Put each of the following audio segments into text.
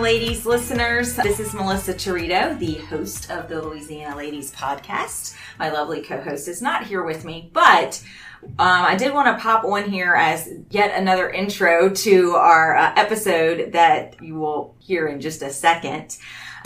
Ladies listeners. This is Melissa Torito, the host of the Louisiana Ladies podcast. My lovely co host is not here with me, but um, I did want to pop on here as yet another intro to our uh, episode that you will hear in just a second.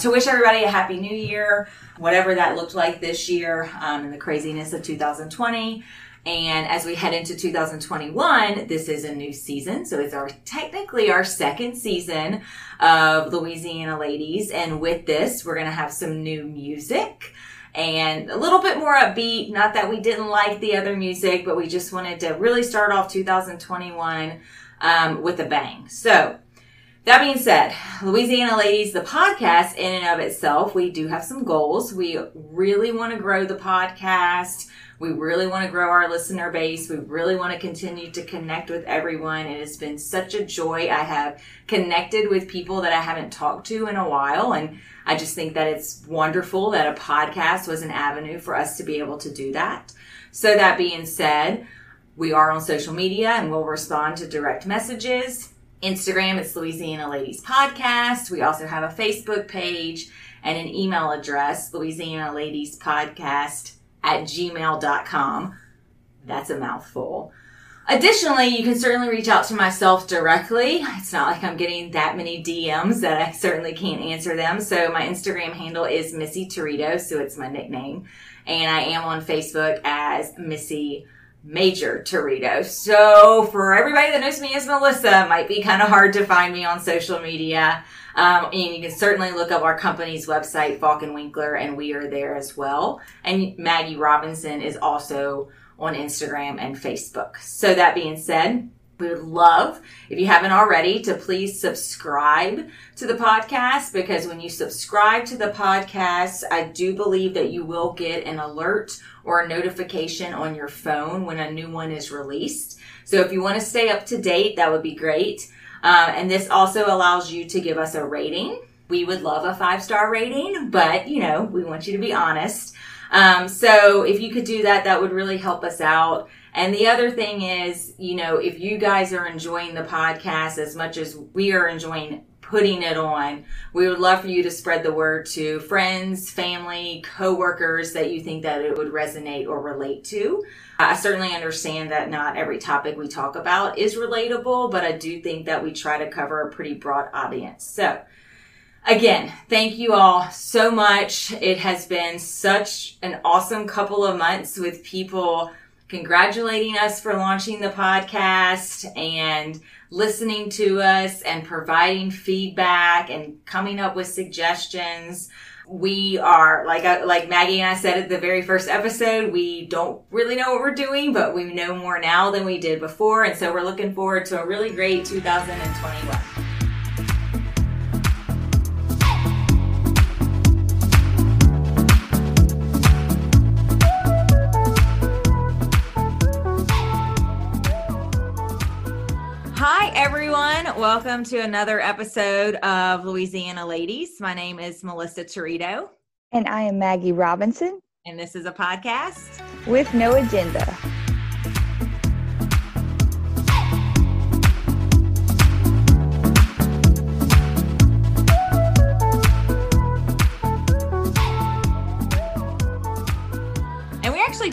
To wish everybody a happy new year, whatever that looked like this year, um, and the craziness of 2020. And as we head into 2021, this is a new season. So it's our technically our second season of Louisiana Ladies. And with this, we're going to have some new music and a little bit more upbeat. Not that we didn't like the other music, but we just wanted to really start off 2021 um, with a bang. So that being said, Louisiana Ladies, the podcast in and of itself, we do have some goals. We really want to grow the podcast. We really want to grow our listener base. We really want to continue to connect with everyone. It has been such a joy. I have connected with people that I haven't talked to in a while. And I just think that it's wonderful that a podcast was an avenue for us to be able to do that. So that being said, we are on social media and we'll respond to direct messages. Instagram, it's Louisiana Ladies Podcast. We also have a Facebook page and an email address, Louisiana Ladies Podcast at gmail.com. That's a mouthful. Additionally, you can certainly reach out to myself directly. It's not like I'm getting that many DMs that I certainly can't answer them. So my Instagram handle is Missy Torito, so it's my nickname. And I am on Facebook as Missy Major Torito. So for everybody that knows me as Melissa, it might be kind of hard to find me on social media. Um, and you can certainly look up our company's website, Falcon Winkler, and we are there as well. And Maggie Robinson is also on Instagram and Facebook. So that being said, we would love if you haven't already to please subscribe to the podcast because when you subscribe to the podcast, I do believe that you will get an alert or a notification on your phone when a new one is released. So if you want to stay up to date, that would be great. Um, and this also allows you to give us a rating. We would love a five star rating, but you know, we want you to be honest. Um, so if you could do that, that would really help us out. And the other thing is, you know, if you guys are enjoying the podcast as much as we are enjoying putting it on, we would love for you to spread the word to friends, family, coworkers that you think that it would resonate or relate to. I certainly understand that not every topic we talk about is relatable, but I do think that we try to cover a pretty broad audience. So, again, thank you all so much. It has been such an awesome couple of months with people congratulating us for launching the podcast and listening to us and providing feedback and coming up with suggestions. We are like uh, like Maggie and I said at the very first episode, we don't really know what we're doing, but we know more now than we did before, and so we're looking forward to a really great 2021. Everyone. Welcome to another episode of Louisiana Ladies. My name is Melissa Torito. And I am Maggie Robinson. And this is a podcast with no agenda.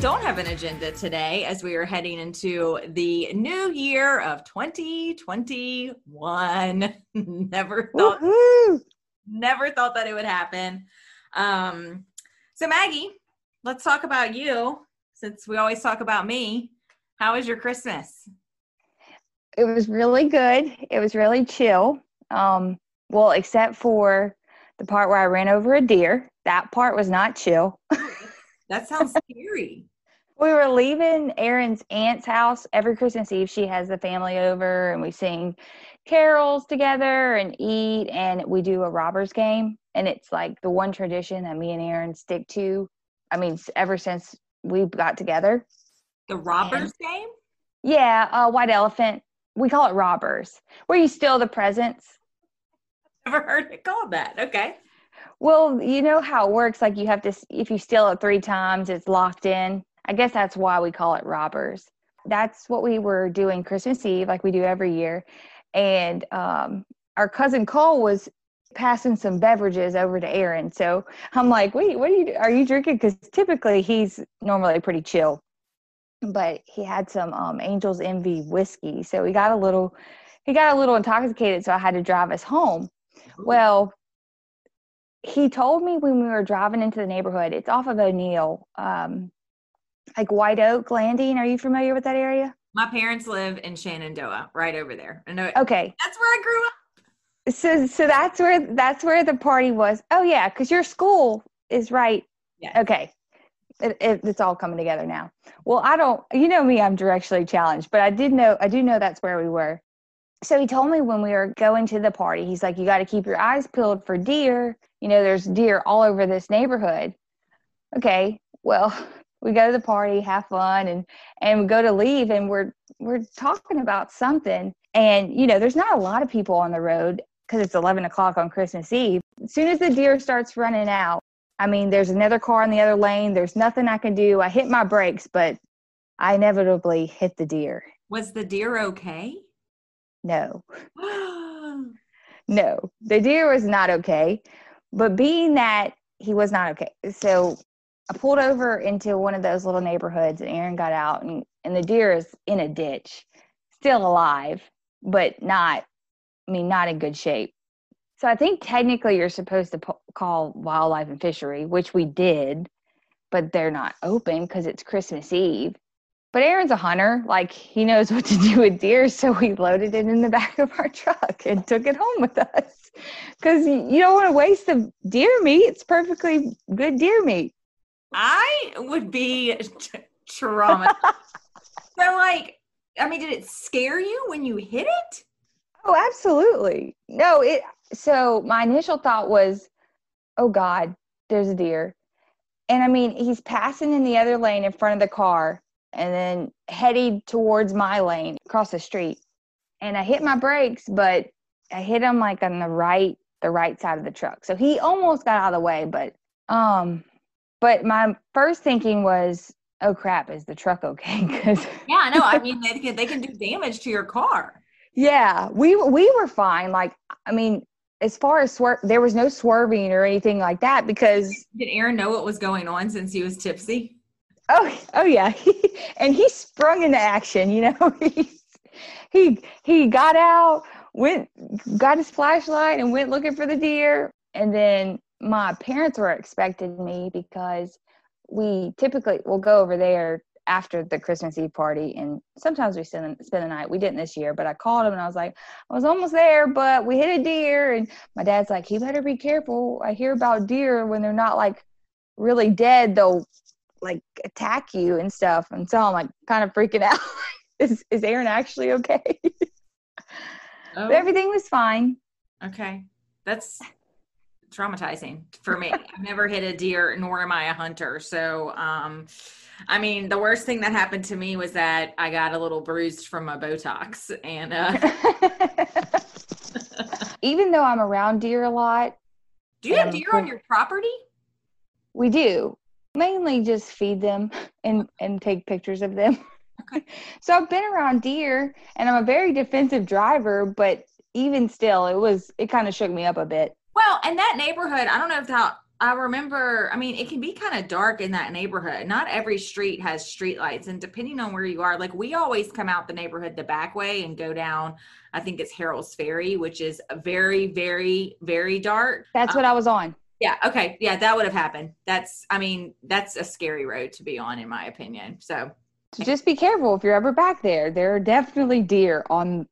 Don't have an agenda today as we are heading into the new year of 2021. never thought Woo-hoo! never thought that it would happen. Um so Maggie, let's talk about you since we always talk about me. How was your Christmas? It was really good. It was really chill. Um well, except for the part where I ran over a deer. That part was not chill. That sounds scary. We were leaving Erin's aunt's house every Christmas Eve. She has the family over and we sing carols together and eat and we do a robbers game. And it's like the one tradition that me and Erin stick to. I mean, ever since we got together. The robbers and, game? Yeah, uh, white elephant. We call it robbers, where you steal the presents. Never heard it called that. Okay. Well, you know how it works. Like you have to, if you steal it three times, it's locked in. I guess that's why we call it robbers. That's what we were doing Christmas Eve, like we do every year. And um, our cousin Cole was passing some beverages over to Aaron. So I'm like, wait, what are you are you drinking? Because typically he's normally pretty chill, but he had some um, Angel's Envy whiskey, so he got a little he got a little intoxicated. So I had to drive us home. Well, he told me when we were driving into the neighborhood, it's off of O'Neal, um, like White Oak Landing. Are you familiar with that area? My parents live in Shenandoah, right over there. I know. Okay. That's where I grew up. So, so that's where that's where the party was. Oh yeah, because your school is right. Yeah. Okay. It, it, it's all coming together now. Well, I don't. You know me. I'm directionally challenged, but I did know. I do know that's where we were. So he told me when we were going to the party, he's like, "You got to keep your eyes peeled for deer. You know, there's deer all over this neighborhood." Okay. Well, we go to the party, have fun, and and we go to leave, and we're we're talking about something, and you know, there's not a lot of people on the road because it's 11 o'clock on Christmas Eve. As soon as the deer starts running out, I mean, there's another car in the other lane. There's nothing I can do. I hit my brakes, but I inevitably hit the deer. Was the deer okay? No, no, the deer was not okay. But being that he was not okay, so I pulled over into one of those little neighborhoods, and Aaron got out, and, and the deer is in a ditch, still alive, but not, I mean, not in good shape. So I think technically you're supposed to po- call wildlife and fishery, which we did, but they're not open because it's Christmas Eve. But Aaron's a hunter, like he knows what to do with deer, so we loaded it in the back of our truck and took it home with us. Because you don't want to waste the deer meat; it's perfectly good deer meat. I would be t- traumatized. so, like, I mean, did it scare you when you hit it? Oh, absolutely. No, it. So my initial thought was, "Oh God, there's a deer," and I mean, he's passing in the other lane in front of the car, and then heading towards my lane across the street. And I hit my brakes, but I hit him like on the right, the right side of the truck. So he almost got out of the way, but um, but my first thinking was, "Oh crap, is the truck okay?" Because Yeah, no, I mean, they can, they can do damage to your car. Yeah, we we were fine. Like, I mean, as far as swerve, there was no swerving or anything like that because Did Aaron know what was going on since he was tipsy? oh oh yeah, and he sprung into action. You know, he he he got out, went got his flashlight, and went looking for the deer. And then my parents were expecting me because we typically will go over there after the Christmas Eve party, and sometimes we spend spend the night. We didn't this year, but I called him and I was like, I was almost there, but we hit a deer, and my dad's like, he better be careful. I hear about deer when they're not like really dead, they'll like attack you and stuff. And so I'm like kind of freaking out. is is Aaron actually okay? Oh, but everything was fine. okay. That's traumatizing for me. I've never hit a deer, nor am I a hunter. So, um, I mean, the worst thing that happened to me was that I got a little bruised from my Botox, and uh, Even though I'm around deer a lot, do you have deer on your property? we do mainly just feed them and and take pictures of them. Okay. so I've been around deer and I'm a very defensive driver, but even still it was it kind of shook me up a bit. Well, and that neighborhood, I don't know if that I remember, I mean, it can be kind of dark in that neighborhood. Not every street has street lights. And depending on where you are, like we always come out the neighborhood the back way and go down, I think it's Harrell's Ferry, which is very, very, very dark. That's uh, what I was on. Yeah. Okay. Yeah, that would have happened. That's, I mean, that's a scary road to be on, in my opinion. So, So just be careful if you're ever back there. There are definitely deer on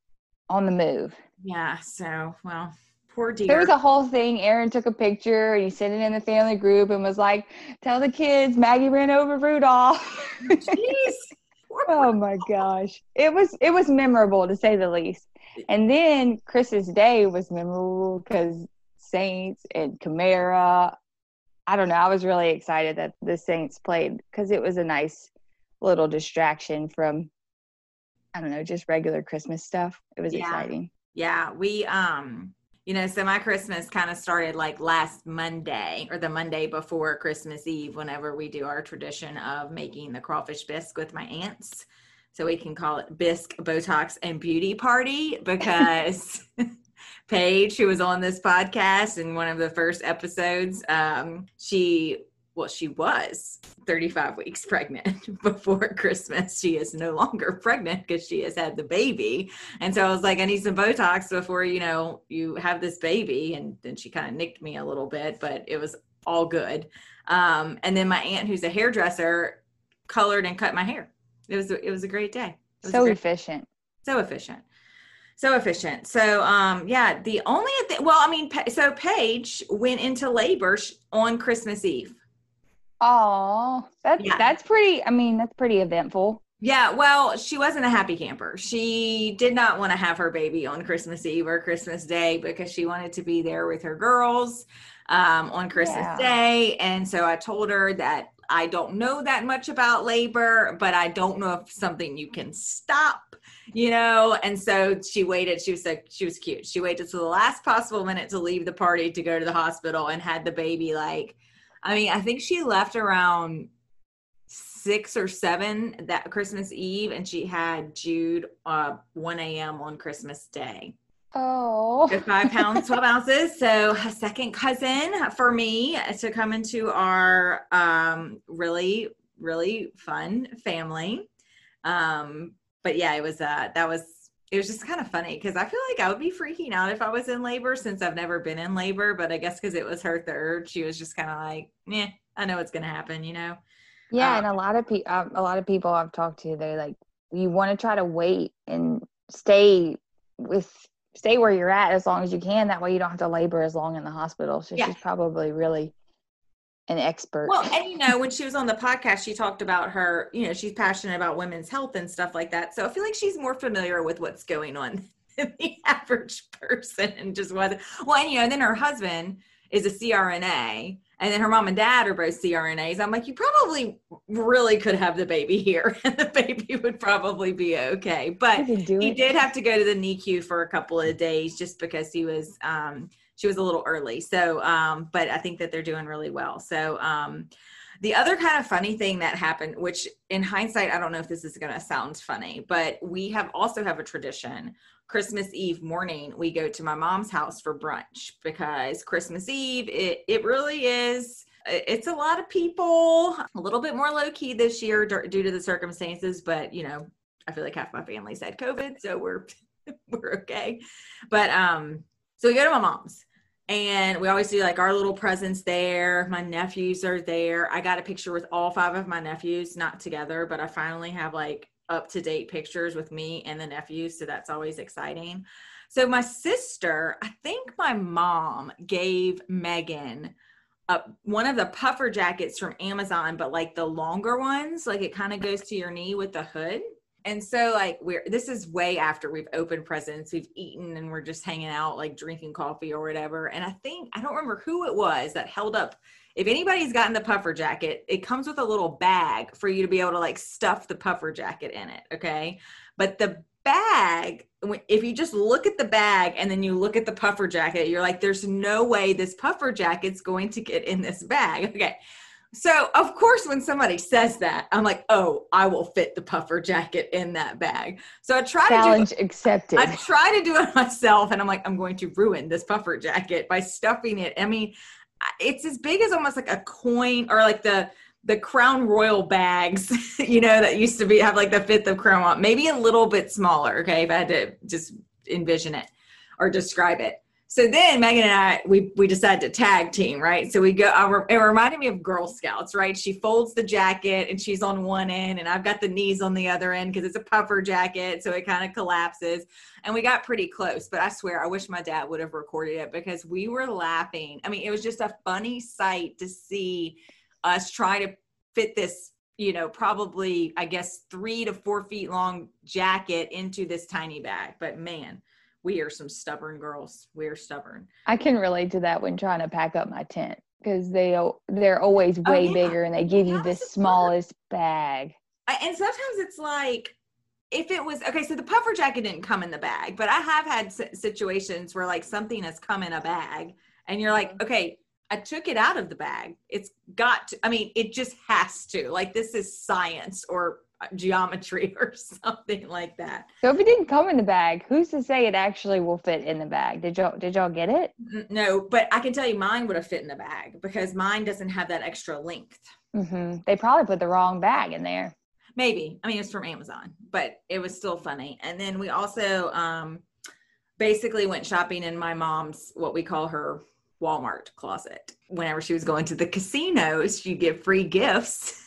on the move. yeah. So, well, poor deer. There was a whole thing. Aaron took a picture and he sent it in the family group and was like, "Tell the kids Maggie ran over Rudolph." Jeez. Oh my gosh, it was it was memorable to say the least. And then Chris's day was memorable because Saints and Kamara. I don't know. I was really excited that the Saints played because it was a nice little distraction from I don't know, just regular Christmas stuff. It was Yeah. exciting. Yeah, we um you know, so my Christmas kind of started like last Monday or the Monday before Christmas Eve whenever we do our tradition of making the crawfish bisque with my aunts. So we can call it bisque, Botox and beauty party because Paige, who was on this podcast in one of the first episodes, um, she well, she was 35 weeks pregnant before Christmas. She is no longer pregnant because she has had the baby. And so I was like, I need some Botox before, you know, you have this baby. And then she kind of nicked me a little bit, but it was all good. Um, and then my aunt, who's a hairdresser, colored and cut my hair. It was, it was a great day. So great efficient. So efficient so efficient so um yeah the only th- well i mean so paige went into labor on christmas eve Oh, that's yeah. that's pretty. I mean, that's pretty eventful. Yeah, well, she wasn't a happy camper. She did not want to have her baby on Christmas Eve or Christmas Day because she wanted to be there with her girls um, on Christmas yeah. Day. And so I told her that I don't know that much about labor, but I don't know if something you can stop, you know. And so she waited. She was like, she was cute. She waited to the last possible minute to leave the party to go to the hospital and had the baby like I mean, I think she left around six or seven that Christmas Eve, and she had Jude uh, 1 a.m. on Christmas Day. Oh, five pounds, 12 ounces. So, a second cousin for me to come into our um, really, really fun family. Um, but yeah, it was, uh, that was it was just kind of funny because I feel like I would be freaking out if I was in labor since I've never been in labor. But I guess because it was her third, she was just kind of like, "Yeah, I know what's gonna happen," you know. Yeah, um, and a lot of people, um, a lot of people I've talked to, they're like you want to try to wait and stay with stay where you're at as long as you can. That way, you don't have to labor as long in the hospital. So yeah. she's probably really an expert. Well, and you know, when she was on the podcast, she talked about her, you know, she's passionate about women's health and stuff like that. So I feel like she's more familiar with what's going on than the average person and just what, well, and you know, and then her husband is a CRNA and then her mom and dad are both CRNAs. I'm like, you probably really could have the baby here and the baby would probably be okay. But he did have to go to the NICU for a couple of days just because he was, um, she was a little early. So, um, but I think that they're doing really well. So, um, the other kind of funny thing that happened, which in hindsight, I don't know if this is going to sound funny, but we have also have a tradition. Christmas Eve morning, we go to my mom's house for brunch because Christmas Eve, it, it really is it's a lot of people a little bit more low key this year due to the circumstances but you know i feel like half my family's had covid so we're we're okay but um so we go to my mom's and we always do like our little presents there. My nephews are there. I got a picture with all five of my nephews, not together, but I finally have like up to date pictures with me and the nephews. So that's always exciting. So my sister, I think my mom gave Megan one of the puffer jackets from Amazon, but like the longer ones, like it kind of goes to your knee with the hood and so like we're this is way after we've opened presents we've eaten and we're just hanging out like drinking coffee or whatever. And i think i don't remember who it was that held up if anybody's gotten the puffer jacket it comes with a little bag for you to be able to like stuff the puffer jacket in it okay? But the bag if you just look at the bag and then you look at the puffer jacket you're like there's no way this puffer jacket's going to get in this bag. Okay so, of course, when somebody says that, I'm like, oh, I will fit the puffer jacket in that bag. So I try Challenge to do accepted. I try to do it myself, and I'm like, I'm going to ruin this puffer jacket by stuffing it. I mean, it's as big as almost like a coin or like the the crown royal bags you know that used to be have like the fifth of crown on maybe a little bit smaller okay if i had to just envision it or describe it so then Megan and I, we we decided to tag team, right? So we go. I, it reminded me of Girl Scouts, right? She folds the jacket and she's on one end, and I've got the knees on the other end because it's a puffer jacket, so it kind of collapses. And we got pretty close, but I swear, I wish my dad would have recorded it because we were laughing. I mean, it was just a funny sight to see us try to fit this you know, probably, I guess, three to four feet long jacket into this tiny bag. But man, we are some stubborn girls. We are stubborn. I can relate to that when trying to pack up my tent because they they're always oh, way oh, yeah. bigger and they give you the smallest bag. I, and sometimes it's like if it was okay so the puffer jacket didn't come in the bag but i have had situations where like something has come in a bag and you're like mm-hmm. okay i took it out of the bag it's got to i mean it just has to like this is science or geometry or something like that. So if it didn't come in the bag, who's to say it actually will fit in the bag? Did y'all did y'all get it? No, but I can tell you mine would have fit in the bag because mine doesn't have that extra length. Mm-hmm. They probably put the wrong bag in there. Maybe. I mean, it's from Amazon, but it was still funny. And then we also um, basically went shopping in my mom's what we call her Walmart closet. Whenever she was going to the casinos, she'd get free gifts.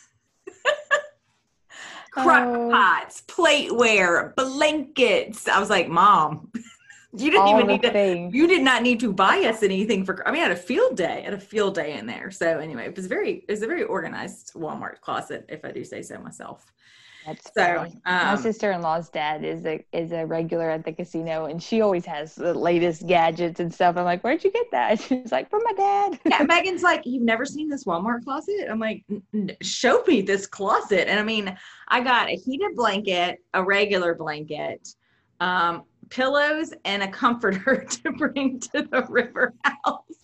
Crock Oh. pots, plateware, blankets. I was like, Mom, you didn't even need to things. you did not need to buy us anything for i mean i had a field day I had a field day in there so anyway it was very it was a very organized walmart closet if i do say so myself That's so. My um, sister in law's dad is a is a regular at the casino, and she always has the latest gadgets and stuff. I'm like, where'd you get that? She's like, from my dad. yeah, megan's like you've never seen this walmart closet i'm like "N- n- show me this closet and i mean i got a heated blanket a regular blanket um, pillows and a comforter to bring to the river house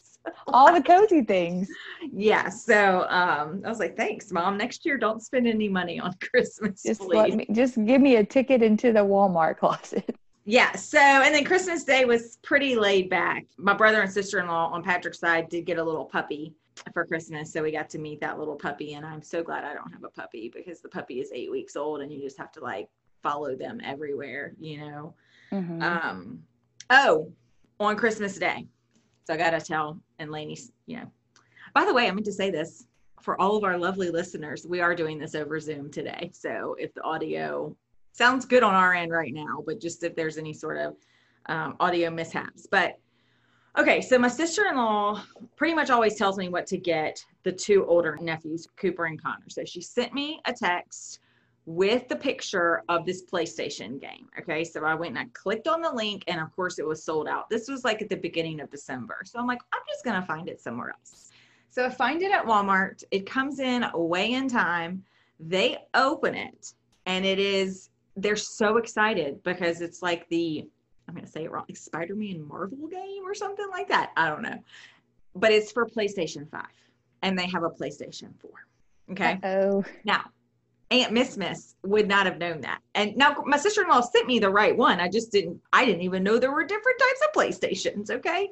All the cozy things. yeah so um, i was like thanks mom next year don't spend any money on christmas Just please. let me, just give me a ticket into the Walmart closet. Yeah. So, and then Christmas Day was pretty laid back. My brother and sister in law on Patrick's side did get a little puppy for Christmas. So we got to meet that little puppy. And I'm so glad I don't have a puppy because the puppy is eight weeks old and you just have to like follow them everywhere, you know? Mhm. Um, oh, on Christmas Day. So I got to tell and Lainey's, you know, by the way, I meant to say this for all of our lovely listeners. We are doing this over Zoom today. So if the audio sounds good on our end right now, but just if there's any sort of um, audio mishaps. But okay, so my sister in law pretty much always tells me what to get the two older nephews, Cooper and Connor. So she sent me a text with the picture of this PlayStation game. Okay, so I went and I clicked on the link, and of course, it was sold out. This was like at the beginning of December. So I'm like, I'm just gonna find it somewhere else. So I find it at Walmart. It comes in way in time. They open it, and it is, they're so excited because it's like the, I'm gonna say it wrong, like Spider Man Marvel game or something like that. I don't know. But it's for PlayStation 5, and they have a PlayStation 4. Okay. Oh, Now, Aunt Miss Miss would not have known that. And now my sister-in-law sent me the right one. I just didn't I didn't even know there were different types of PlayStations, okay?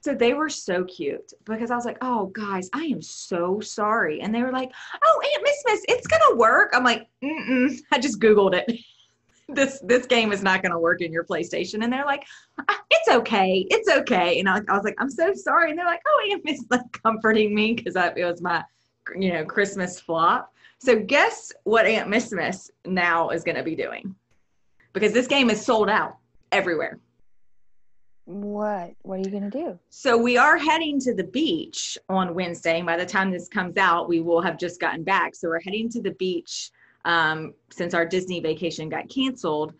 So they were so cute because I was like, "Oh, guys, I am so sorry." And they were like, "Oh, Aunt Miss Miss, it's going to work." I'm like, "Mm-mm." I just googled it. this this game is not going to work in your PlayStation. And they're like, "Ah, "It's okay. It's okay." And I, I was like, "I'm so sorry." And they're like, "Oh, Aunt Miss like comforting me because it was my you know, Christmas flop. So guess what Aunt Miss Miss now is going to be doing? Because this game is sold out everywhere. what? What are you gonna do? So we are heading to the beach on Wednesday. And by the time this comes out, we will have just gotten back. So we're heading to the beach um, since our Disney vacation got canceled.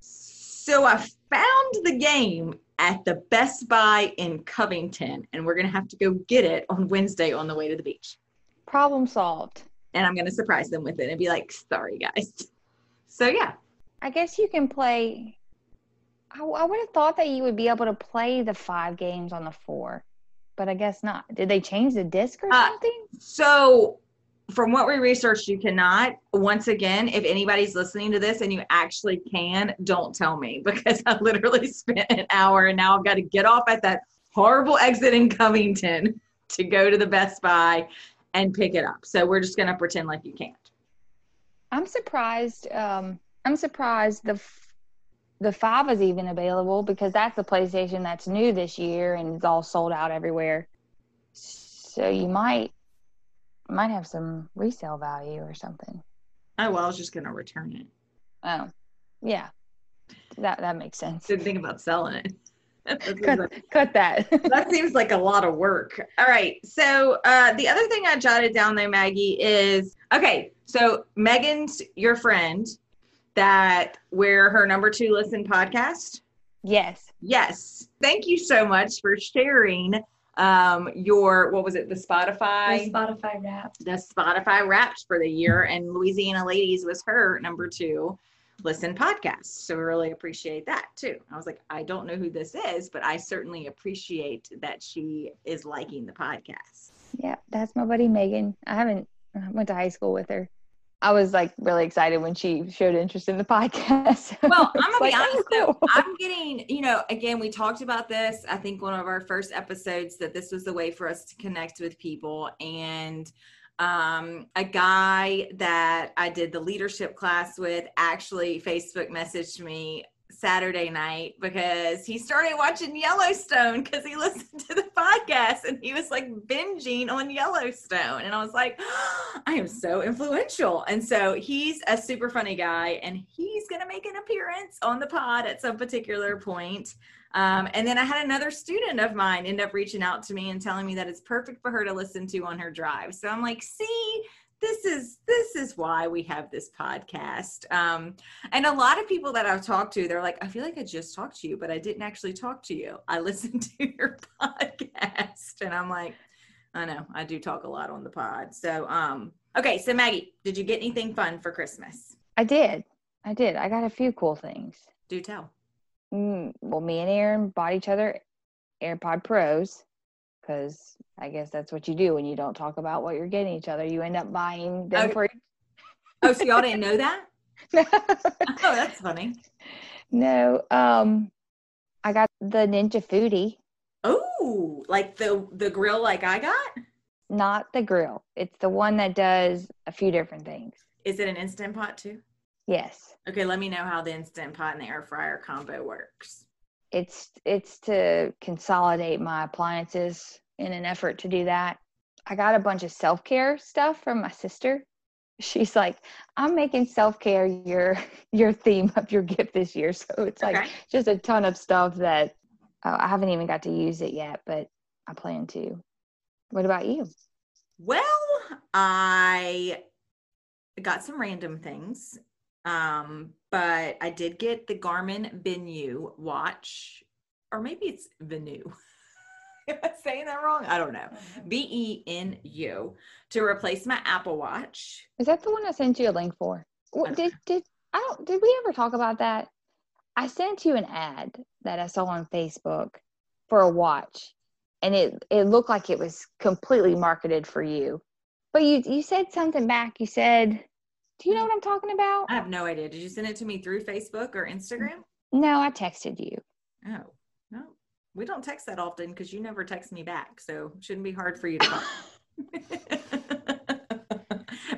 So I found the game at the Best Buy in Covington, and we're going to have to go get it on Wednesday on the way to the beach. Problem solved. And I'm going to surprise them with it and be like, sorry, guys. So yeah. I guess you can play. I, I would have thought that you would be able to play the five games on the four, but I guess not. Did they change the disc or Uh, something? So, from what we researched, you cannot. Once again, if anybody's listening to this and you actually can, don't tell me because I literally spent an hour and now I've got to get off at that horrible exit in Covington to go to the Best Buy and pick it up. So, we're just going to pretend like you can't. I'm surprised. Um, I'm surprised the f- the five is even available because that's the PlayStation that's new this year and it's all sold out everywhere. So you might might have some resale value or something. Oh, well, I was just going to return it. Oh, yeah, that that makes sense. Didn't think about selling it. Cut, cut that. that seems like a lot of work. All right. So uh, the other thing I jotted down there, Maggie, is okay. So Megan's your friend that we're her number two listen podcast. yes. Yes. Thank you so much for sharing um, your what was it the Spotify The Spotify rap. the Spotify Wrapped for the year, and Louisiana Ladies was her number two listen podcast. So we really appreciate that too. I was like, I don't know who this is, but I certainly appreciate that she is liking the podcast. Yeah, that's my buddy Megan. I haven't I went to high school with her. I was like really excited when she showed interest in the podcast. Well, I'm gonna It's be honest oh, though. I'm getting, you know, again, we talked about this. I think one of our first episodes that this was the way for us to connect with people. And um, a guy that I did the leadership class with actually Facebook messaged me Saturday night because he started watching Yellowstone because he listened to the podcast and he was like binging on Yellowstone. And I was like, I am so influential. And so he's a super funny guy and he's going to make an appearance on the pod at some particular point. Um, and then I had another student of mine end up reaching out to me and telling me that it's perfect for her to listen to on her drive. So I'm like, see, this is this is why we have this podcast. Um, and a lot of people that I've talked to, they're like, I feel like I just talked to you, but I didn't actually talk to you. I listened to your podcast, and I'm like, I know I do talk a lot on the pod. So, um, okay, so Maggie, did you get anything fun for Christmas? I did. I did. I got a few cool things. Do tell. Mm, well, me and Aaron bought each other AirPod Pros because I guess that's what you do when you don't talk about what you're getting each other. You end up buying them Okay. for. Oh, so y'all didn't know that? Oh, that's funny. no, um, I got the Ninja Foodi, Oh, like the the grill, like I got. not the grill. It's the one that does a few different things. Is it an instant pot too? Yes, Okay, let me know how the instant pot and the air fryer combo works. it's it's to consolidate my appliances in an effort to do that. I got a bunch of self care stuff from my sister. She's like, I'm making self care your your theme of your gift this year. So it's like Okay. just a ton of stuff that uh, I haven't even got to use it yet, but I plan to. What about you? Well, I got some random things. Um, but I did get the Garmin Benu watch, or maybe it's Venu. Am I saying that wrong? I don't know. B E N U to replace my Apple Watch. Is that the one I sent you a link for? What, did did I don't did we ever talk about that? I sent you an ad that I saw on Facebook for a watch, and it it looked like it was completely marketed for you. But you you said something back. You said, "Do you know what I'm talking about?" I have no idea. Did you send it to me through Facebook or Instagram? No, I texted you. Oh, no. We don't text that often because you never text me back. So it shouldn't be hard for you to find.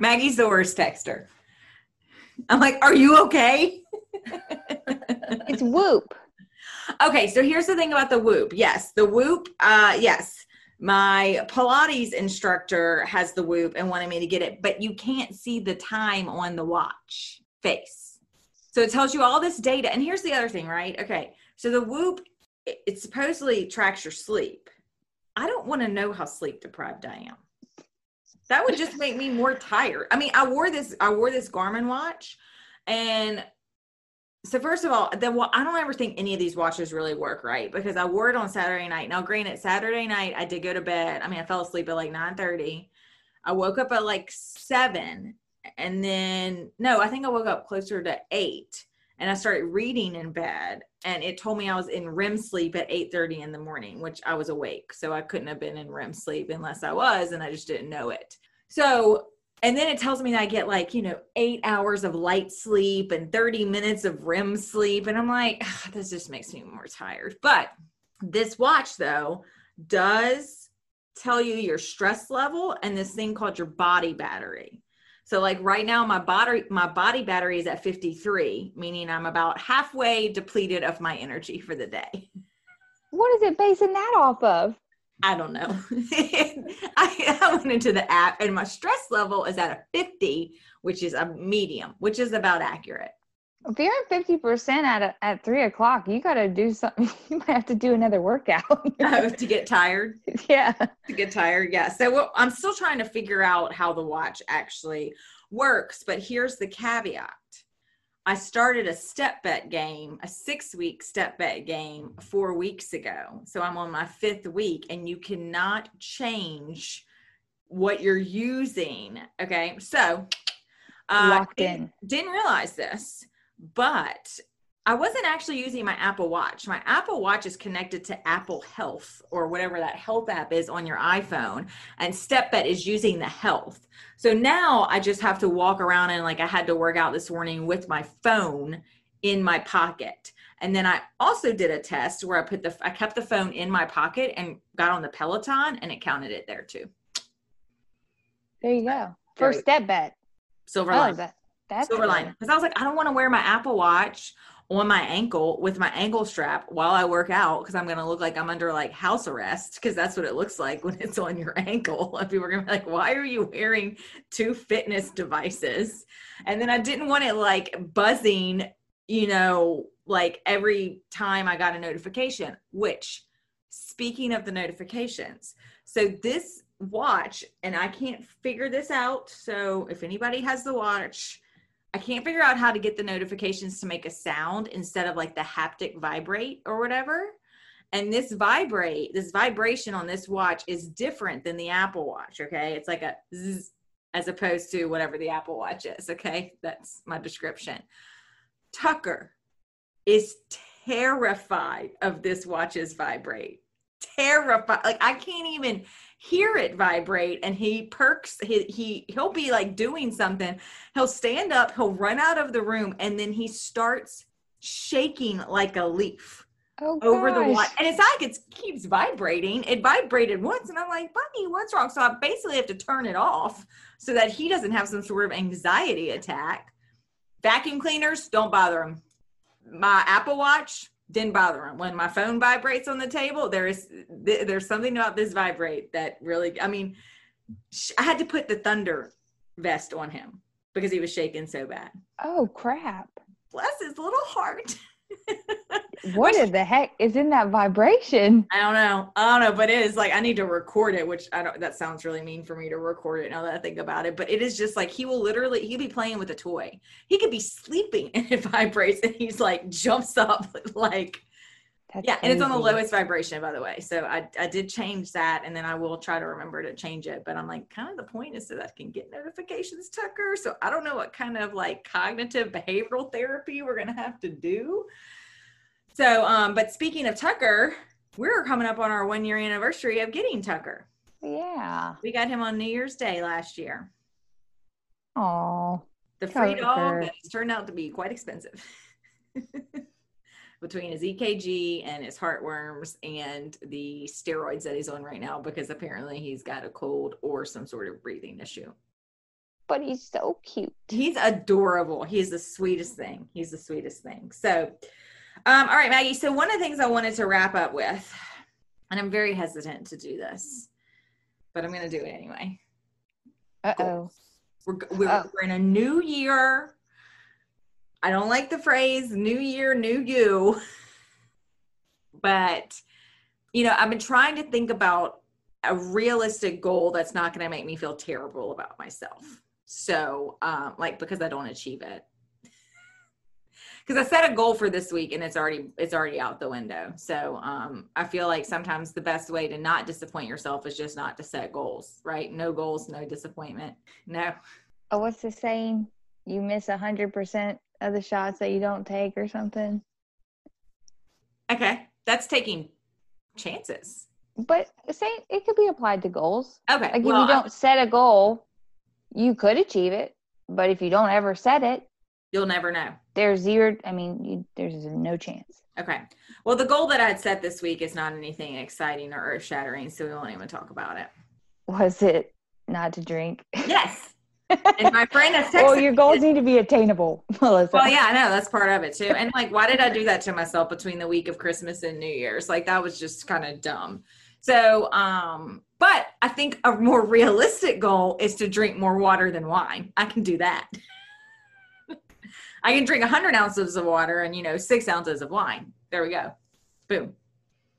Maggie's the worst texter. I'm like, are you okay? It's Whoop. okay, so here's the thing about the whoop. Yes, the whoop, uh, yes. My Pilates instructor has the whoop and wanted me to get it, but you can't see the time on the watch face. So it tells you all this data. And here's the other thing, right? Okay. So the whoop, it, supposedly tracks your sleep. I don't want to know how sleep deprived I am. That would just make me more tired. I mean, I wore this, I wore this Garmin watch and so first of all, the I don't ever think any of these watches really work right because I wore it on Saturday night. Now, granted, Saturday night I did go to bed. I mean, I fell asleep at like nine thirty. I woke up at like seven, and then no, I think I woke up closer to eight, and I started reading in bed, and it told me I was in REM sleep at eight thirty in the morning, which I was awake, so I couldn't have been in REM sleep unless I was, and I just didn't know it. So and then it tells me that I get like, you know, eight hours of light sleep and 30 minutes of REM sleep. And I'm like, this just makes me more tired. But this watch, though, does tell you your stress level and this thing called your body battery. So like right now my body my body battery is at 53, meaning I'm about halfway depleted of my energy for the day. What is it basing that off of? I don't know. I, I went into the app and my stress level is at a 50, which is a medium, which is about accurate. If you're at fifty percent at a, at three o'clock, you got to do something. You might have to do another workout. Oh, to get tired. yeah. To get tired. Yeah. So well, I'm still trying to figure out how the watch actually works, but here's the caveat. I started a StepBet game, a six week StepBet game four weeks ago. So I'm on my fifth week, and you cannot change what you're using. Okay. So uh, Locked didn't- Didn't realize this, but I wasn't actually using my Apple Watch. My Apple Watch is connected to Apple Health or whatever that health app is on your iPhone, and StepBet is using the health. So now I just have to walk around and like I had to work out this morning with my phone in my pocket. And then I also did a test where I put the I kept the phone in my pocket and got on the Peloton and it counted it there too. There you go. First StepBet. Silver line. That. That's silver line. Because I was like, I don't want to wear my Apple Watch on my ankle with my ankle strap while I work out because I'm gonna look like I'm under like house arrest because that's what it looks like when it's on your ankle. And people are gonna be like, why are you wearing two fitness devices? And then I didn't want it like buzzing, you know, like every time I got a notification, which speaking of the notifications, so this watch, and I can't figure this out. So if anybody has the watch, I can't figure out how to get the notifications to make a sound instead of like the haptic vibrate or whatever. And this vibrate, this vibration on this watch is different than the Apple Watch. Okay. It's like a zzz, as opposed to whatever the Apple Watch is. Okay. That's my description. Tucker is terrified of this watch's vibrate. Terrified. Like I can't even hear it vibrate and he perks he, he he'll be like doing something. He'll stand up he'll run out of the room and then he starts shaking like a leaf oh, over the watch and it's like it keeps vibrating. It vibrated once and i'm like buddy what's wrong? So i basically have to turn it off so that he doesn't have some sort of anxiety attack. Vacuum cleaners don't bother him my apple watch didn't bother him. When my phone vibrates on the table, there is there's something about this vibrate that really. I mean, I had to put the thunder vest on him because he was shaking so bad. Oh crap! Bless his little heart. what is the heck is in that vibration? I don't know. I don't know, but it is like I need to record it, which I don't that sounds really mean for me to record it now that I think about it. But it is just like he will literally he'll be playing with a toy. He could be sleeping and it vibrates and he's like jumps up like that's yeah, crazy. and it's on the lowest vibration, by the way. So I, I did change that, and then I will try to remember to change it. But I'm like, kind of the point is so that I can get notifications, Tucker. So I don't know what kind of like cognitive behavioral therapy we're gonna have to do. So, um, but speaking of Tucker, we're coming up on our one year anniversary of getting Tucker. Yeah, we got him on New Year's Day last year. Oh, the free dog has turned out to be quite expensive. between his EKG and his heartworms and the steroids that he's on right now because apparently he's got a cold or some sort of breathing issue. But he's so cute. He's adorable. He's the sweetest thing. He's the sweetest thing. So, um, all right, Maggie. So, one of the things I wanted to wrap up with, and I'm very hesitant to do this, but I'm going to do it anyway. Uh oh. We're, we're, we're in a new year I don't like the phrase new year, new you. But, you know, I've been trying to think about a realistic goal that's not going to make me feel terrible about myself. So, um, like, because I don't achieve it. Because I set a goal for this week and it's already it's already out the window. So um, I feel like sometimes the best way to not disappoint yourself is just not to set goals, right? No goals, no disappointment. No. Oh, what's the saying? You miss a hundred percent of the shots that you don't take or something. Okay, that's taking chances. But say it could be applied to goals. Okay, like well, if you don't I, set a goal, you could achieve it. But if you don't ever set it, you'll never know. There's zero. I mean, you, there's no chance. Okay. Well, the goal that I had set this week is not anything exciting or earth shattering, so we won't even talk about it. Was it not to drink? Yes and my friend has texted. Well, your goals need to be attainable, Melissa. Well, yeah, I know that's part of it too. And like, why did I do that to myself between the week of Christmas and New Year's? Like, that was just kind of dumb. So, um, but I think a more realistic goal is to drink more water than wine. I can do that. I can drink 100 ounces of water and you know six ounces of wine. There we go. Boom.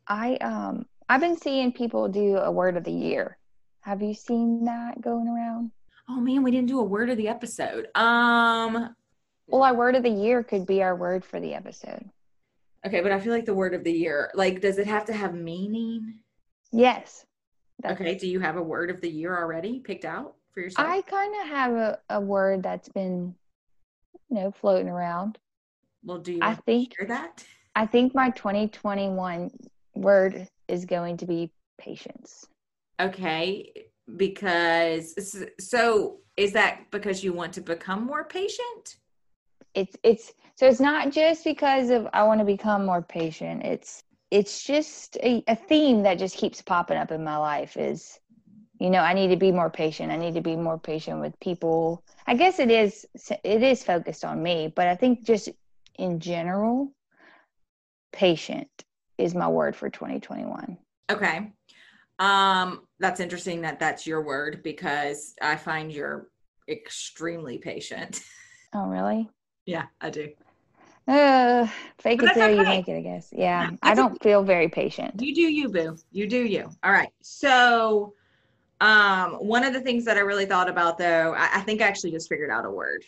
I um I've been seeing people do a word of the year. Have you seen that going around? Oh man, we didn't do a word of the episode. Um well, our word of the year could be our word for the episode. Okay, but I feel like the word of the year, like, does it have to have meaning? Yes. Okay. Do you have a word of the year already picked out for yourself? I kind of have a, a word that's been, you know, floating around. Well, do you I think share that? I think my 2021 word is going to be patience. Okay, because so is that because you want to become more patient? It's it's so it's not just because of I want to become more patient. It's it's just a, a theme that just keeps popping up in my life is you know i need to be more patient i need to be more patient with people i guess it is it is focused on me but i think just in general patient is my word for 2021 Okay. Um, that's interesting that that's your word because I find you're extremely patient. oh really Yeah, I do. uh fake But it till you make it i guess yeah Yeah, i don't feel very patient You do you, boo. You do you. All right. So, um, one of the things that I really thought about though, I, I think I actually just figured out a word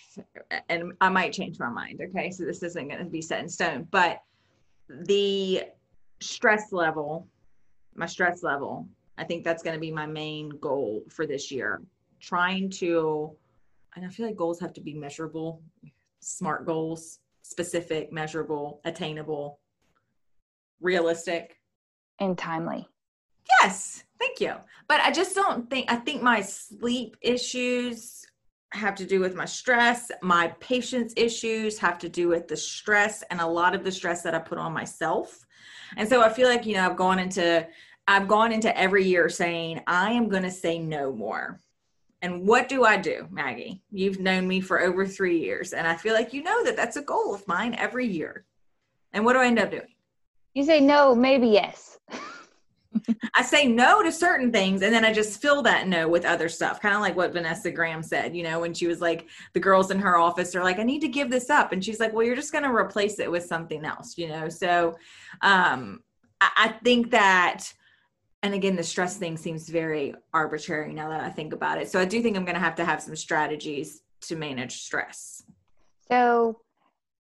and I might change my mind. Okay. So this isn't going to be set in stone, but the stress level, my stress level, I think that's going to be my main goal for this year. Trying to, and I feel like goals have to be measurable, smart goals, specific, measurable, attainable, realistic. and timely Yes, thank you. But I just don't think, I think my sleep issues have to do with my stress. My patience issues have to do with the stress and a lot of the stress that I put on myself. And so I feel like, you know, I've gone into, I've gone into every year saying, I am going to say no more. And what do I do, Maggie? You've known me for over three years, and I feel like you know that that's a goal of mine every year. And what do I end up doing? you say no maybe yes I say no to certain things and then I just fill that no with other stuff. Kind of like what Vanessa Graham said, you know, when she was like, the girls in her office are like, I need to give this up. And she's like, well, you're just going to replace it with something else, you know? So um, I, I think that, and again, the stress thing seems very arbitrary now that I think about it. So I do think I'm going to have to have some strategies to manage stress. so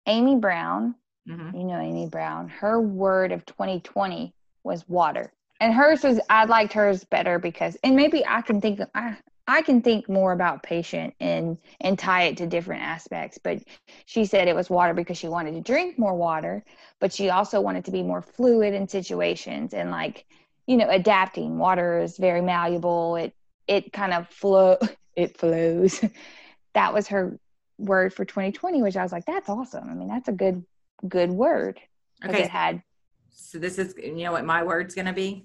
amy brown hmm you know Amy Brown, her word of 2020 was water. And hers was I liked hers better because and maybe I can think I I can think more about patient and and tie it to different aspects, but she said it was water because she wanted to drink more water, but she also wanted to be more fluid in situations and like, you know, adapting. Water is very malleable. It it kind of flow it flows. that was her word for 2020, which I was like, that's awesome. I mean, that's a good good word. Okay. It had, So this is, you know what my word's going to be?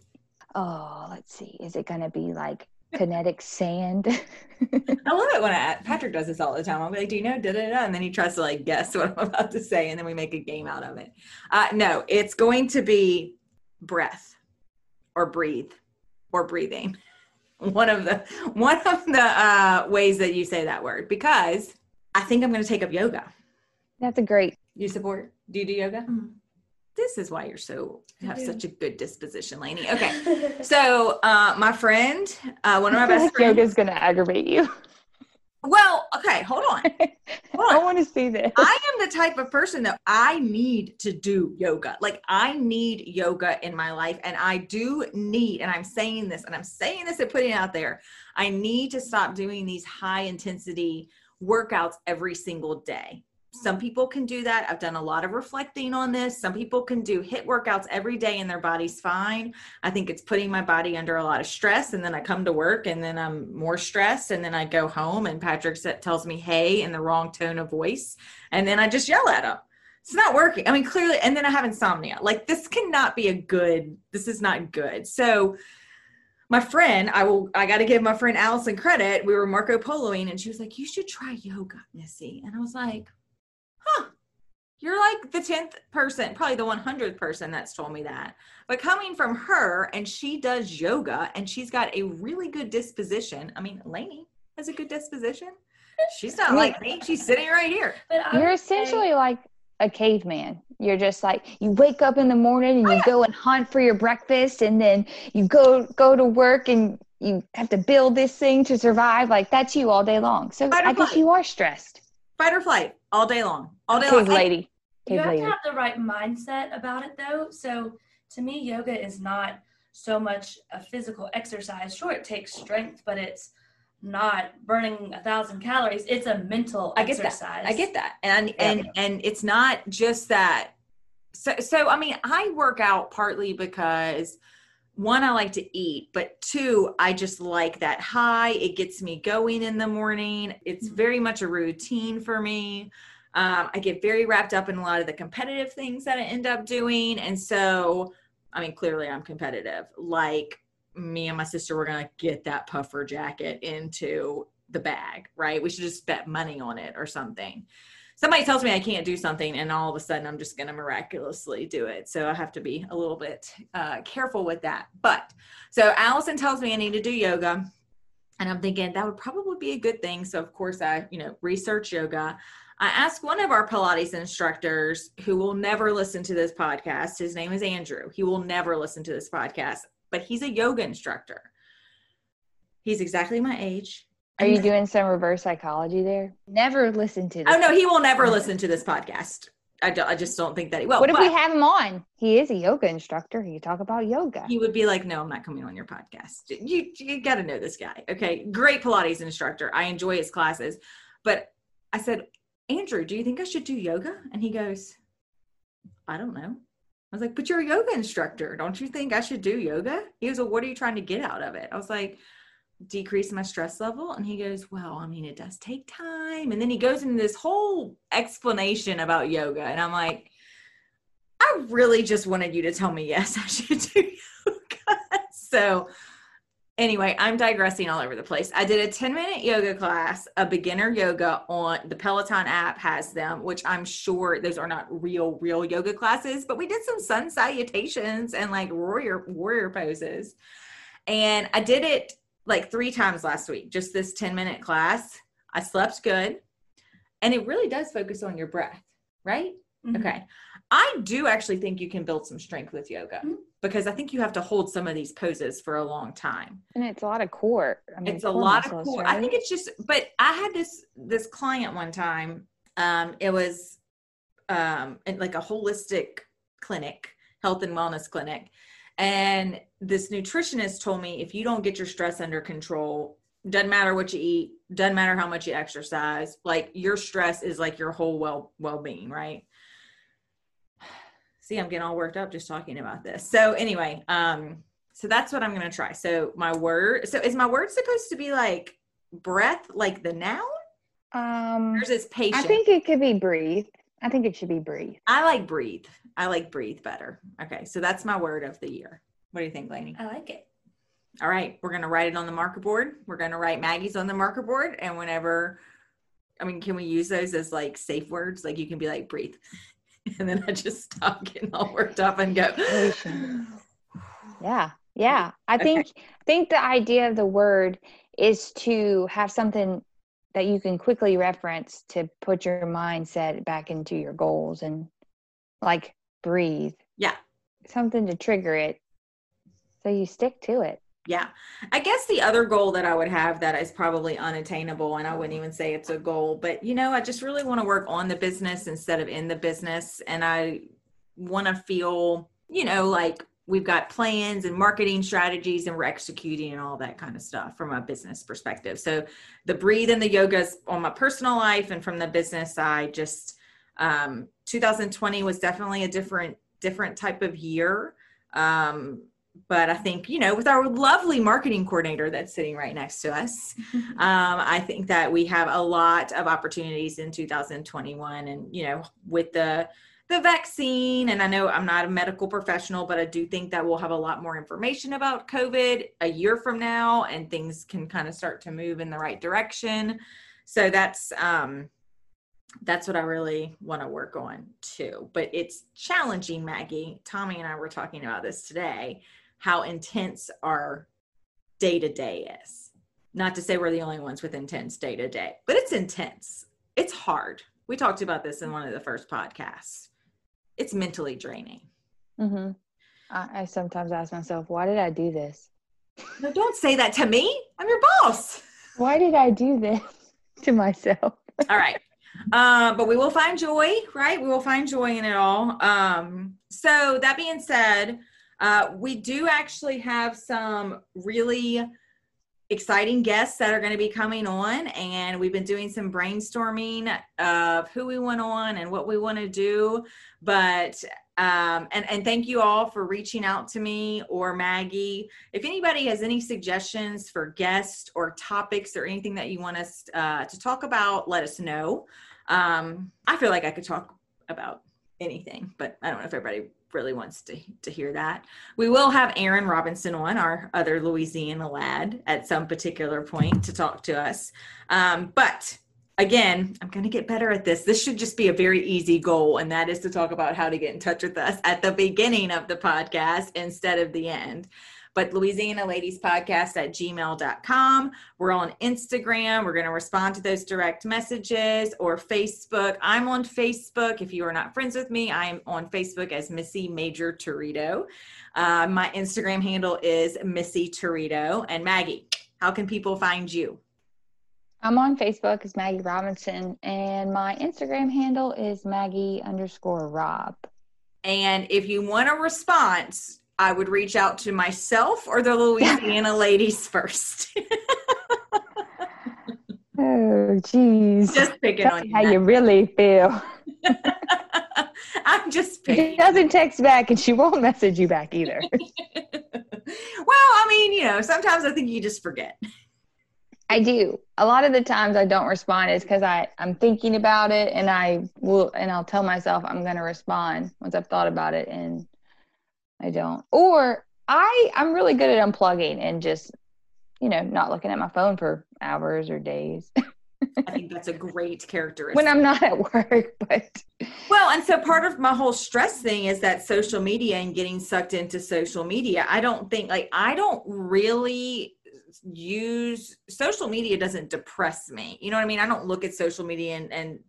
Oh, let's see. Is it going to be like kinetic sand? I love it when I, Patrick does this all the time. I'll be like, "Do you know?" Da da da, and then he tries to like guess what I'm about to say, and then we make a game out of it. Uh, no, it's going to be breath, or breathe, or breathing. One of the one of the uh, ways that you say that word because I think I'm going to take up yoga. that's a great. You support? Do you do yoga? Mhm. This is why you're so have such a good disposition, Lainey. Okay, so uh, my friend, uh, one of my best like friends. yoga's going to aggravate you. Well, okay, hold on. Hold I want to see this. I am the type of person that I need to do yoga. Like I need yoga in my life and I do need and I'm saying this and I'm saying this and putting it out there. I need to stop doing these high intensity workouts every single day. Some people can do that. I've done a lot of reflecting on this. Some people can do HIIT workouts every day and their body's fine. I think it's putting my body under a lot of stress. And then I come to work and then I'm more stressed. And then I go home and Patrick tells me, hey, in the wrong tone of voice. And then I just yell at him. It's not working. I mean, clearly, and then I have insomnia. Like, this cannot be a good, this is not good. So, my friend, I will, I got to give my friend Allison credit. We were Marco Poloing and she was like, you should try yoga, Missy. And I was like, huh, you're like the 10th person, probably the 100th person that's told me that. But coming from her, and she does yoga and she's got a really good disposition. I mean, Lainey has a good disposition. She's not like me. She's sitting right here. But You're would say- essentially like a caveman. You're just like you wake up in the morning and you oh, go and hunt for your breakfast and then you go go to work and you have to build this thing to survive. Like that's you all day long. So I guess you are stressed. Fight or flight all day long. All day Cave long. lady. you have lady. to have the right mindset about it though so to me yoga is not so much a physical exercise sure it takes strength but it's not burning a thousand calories. It's a mental I get exercise. that. I get that. And and and it's not just that. So so I mean, I work out partly because one I like to eat, but two I just like that high. It gets me going in the morning. It's very much a routine for me. Um, I get very wrapped up in a lot of the competitive things that I end up doing, and so I mean, clearly I'm competitive. Like me and my sister were gonna get that puffer jacket into the bag, right? We should just bet money on it or something. Somebody tells me I can't do something, and all of a sudden I'm just going to miraculously do it. So I have to be a little bit uh, careful with that. But so Allison tells me I need to do yoga, and I'm thinking that would probably be a good thing. So of course I, you know, research yoga. I asked one of our Pilates instructors who will never listen to this podcast. His name is Andrew. He will never listen to this podcast, but he's a yoga instructor. He's exactly my age. Are you doing some reverse psychology there? Never listen to this. Oh no, he will never listen to this podcast. I, don't, I just don't think that he will. what if but we have him on? He is a yoga instructor. He talk about yoga. he would be like, "No, I'm not coming on your podcast. You you got to know this guy, okay? Great Pilates instructor. I enjoy his classes." But I said, "Andrew, do you think I should do yoga?" And he goes, "I don't know." I was like, "But you're a yoga instructor. Don't you think I should do yoga?" He goes, "Well, what are you trying to get out of it?" I was like, decrease my stress level and he goes well i mean it does take time. And then he goes into this whole explanation about yoga and i'm like i really just wanted you to tell me yes i should do yoga. So anyway i'm digressing all over the place. I did a 10 minute yoga class a beginner yoga on the peloton app has them which i'm sure those are not real real yoga classes but we did some sun salutations and like warrior warrior poses. And i did it like three times last week, just this 10 minute class. I slept good. And it really does focus on your breath, right? Mhm. Okay. I do actually think you can build some strength with yoga Mhm. because I think you have to hold some of these poses for a long time. and it's a lot of core. I mean, It's a core lot of core. cool. I think it's just, but I had this this client one time. Um, it was um like a holistic clinic, health and wellness clinic, and this nutritionist told me if you don't get your stress under control, doesn't matter what you eat, doesn't matter how much you exercise, like your stress is like your whole well well being, right? See, I'm getting all worked up just talking about this. So anyway, um, so that's what I'm gonna try. So my word, so is my word supposed to be like breath, like the noun, um, or is it patient? I think it could be breathe. I think it should be breathe. I like breathe. I like breathe better. Okay, so that's my word of the year. What do you think, Lainey? I like it. All right, we're gonna write it on the marker board. We're gonna write Maggie's on the marker board, and whenever, I mean, can we use those as like safe words? Like you can be like breathe, and then I just stop getting all worked up and go. Yeah, yeah. I Okay. think I think the idea of the word is to have something that you can quickly reference to put your mindset back into your goals and like breathe. Yeah. Something to trigger it so you stick to it. Yeah. I guess the other goal that I would have that is probably unattainable, and I wouldn't even say it's a goal, but you know, I just really want to work on the business instead of in the business. And I want to feel, you know, like we've got plans and marketing strategies and we're executing and all that kind of stuff from a business perspective. So the breathe and the yoga's on my personal life and from the business side, just um 2020 was definitely a different different type of year. Um, but I think, you know, with our lovely marketing coordinator that's sitting right next to us, um, I think that we have a lot of opportunities in 2021. And, you know, with the the vaccine, and I know I'm not a medical professional, but I do think that we'll have a lot more information about COVID a year from now, and things can kind of start to move in the right direction. So that's um, that's what I really want to work on too. But it's challenging, Maggie. Tommy and I were talking about this today, how intense our day to day is. Not to say we're the only ones with intense day to day, but it's intense. It's hard. We talked about this in one of the first podcasts. It's mentally draining. Mm-hmm. I, I sometimes ask myself, why did I do this? No, don't say that to me. I'm your boss. Why did I do this to myself? all right um but we will find joy right we will find joy in it all um so that being said uh we do actually have some really exciting guests that are going to be coming on and we've been doing some brainstorming of who we want on and what we want to do. But um, and and thank you all for reaching out to me or maggie. If anybody has any suggestions for guests or topics or anything that you want us uh, to talk about let us know. Um, i feel like i could talk about anything but i don't know if everybody really wants to, to hear that. We will have Aaron Robinson on, our other Louisiana lad, at some particular point to talk to us. Um, but again, I'm going to get better at this. This should just be a very easy goal, and that is to talk about how to get in touch with us at the beginning of the podcast instead of the end but Louisiana Ladies Podcast at gmail.com. We're on Instagram. We're going to respond to those direct messages or Facebook. I'm on Facebook. If you are not friends with me, I'm on Facebook as Missy Major Torito. Uh, my Instagram handle is Missy Torito. And Maggie, how can people find you? I'm on Facebook as Maggie Robinson, and my Instagram handle is Maggie underscore Rob. And if you want a response, I would reach out to myself or the Louisiana ladies first. oh, geez. Just picking on you. How you really feel. I'm just picking. She doesn't text back and she won't message you back either. well, I mean, you know, sometimes I think you just forget. I do. A lot of the times I don't respond is because I I'm thinking about it and I will and I'll tell myself I'm going to respond once I've thought about it and I don't. Or I I'm really good at unplugging and just you know not looking at my phone for hours or days. I think that's a great characteristic. when I'm not at work, but well, and so part of my whole stress thing is that social media and getting sucked into social media. I don't think like I don't really use social media doesn't depress me. You know what I mean? I don't look at social media and, and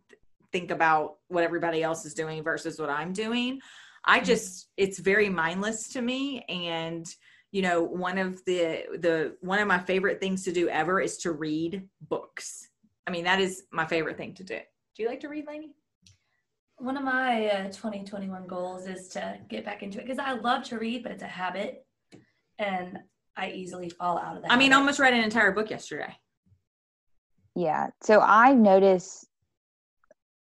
think about what everybody else is doing versus what I'm doing. I just it's very mindless to me and you know one of the the one of my favorite things to do ever is to read books. I mean that is my favorite thing to do. Do you like to read, Lainey? One of my uh, 2021 goals is to get back into it because I love to read, but it's a habit, and I easily fall out of that. I mean, I almost read an entire book yesterday. Yeah. So I notice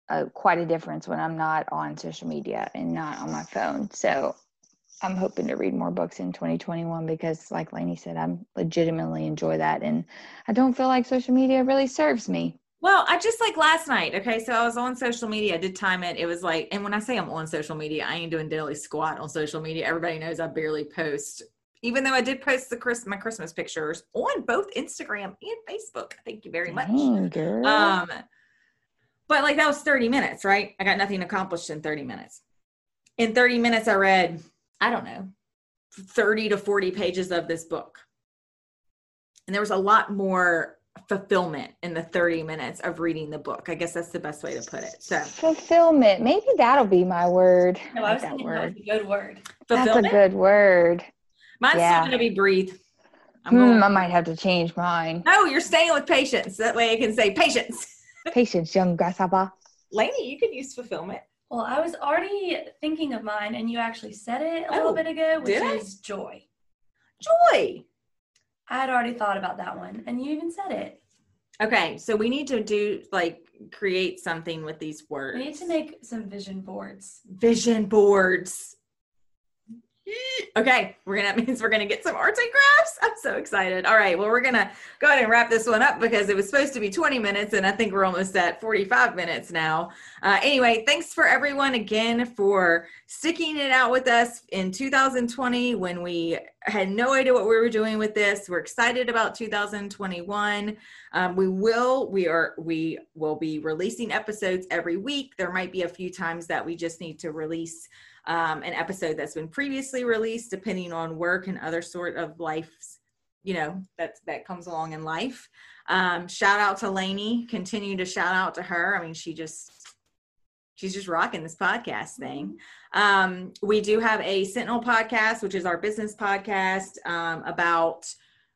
a, quite a difference when I'm not on social media and not on my phone. So I'm hoping to read more books in 2021 because, like Lainey said, I'm legitimately enjoy that, and I don't feel like social media really serves me. Well, I just like last night. Okay, so I was on social media. I did time it. It was like, and when I say I'm on social media, I ain't doing daily squat on social media. Everybody knows I barely post, even though I did post the Chris my Christmas pictures on both Instagram and Facebook. Thank you very much. Dang, girl. Um, but like that was 30 minutes, right? I got nothing accomplished in 30 minutes. In 30 minutes, I read, I don't know, 30 to 40 pages of this book. And there was a lot more fulfillment in the 30 minutes of reading the book. I guess that's the best way to put it. So fulfillment. Maybe that'll be my word. No, I was that word. That a good word. That's a good word. Mine's yeah. still gonna be breathe. Hmm, I might have to change mine. No, you're staying with patience. That way I can say patience. Patience, young grasshopper. Lainey, you could use fulfillment. Well, I was already thinking of mine, and you actually said it a oh, little bit ago, which is joy. Joy. I had already thought about that one, and you even said it. Okay, so we need to do like create something with these words. We need to make some vision boards. Vision boards okay we're gonna that means we're gonna get some arts and crafts. I'm so excited. All right well we're gonna go ahead and wrap this one up because it was supposed to be 20 minutes and i think we're almost at 45 minutes now. Uh, anyway thanks for everyone again for sticking it out with us in 2020 when we had no idea what we were doing with this. We're excited about 2021 um, we will we are we will be releasing episodes every week. There might be a few times that we just need to release um, an episode that's been previously released, depending on work and other sort of life's, you know, that that comes along in life. Um, shout out to Lainey. Continue to shout out to her. I mean, she just she's just rocking this podcast thing. Um, we do have a Sentinel podcast, which is our business podcast um, about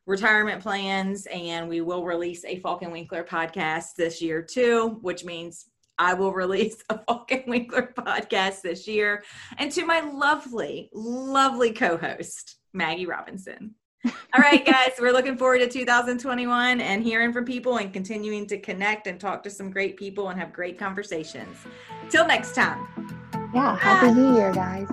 retirement plans, and we will release a Falcon Winkler podcast this year too, which means I will release a Falcon Winkler podcast this year. And to my lovely, lovely co host, Maggie Robinson. All right, guys, we're looking forward to 2021 and hearing from people and continuing to connect and talk to some great people and have great conversations. Till next time. Yeah. Happy New Year, guys.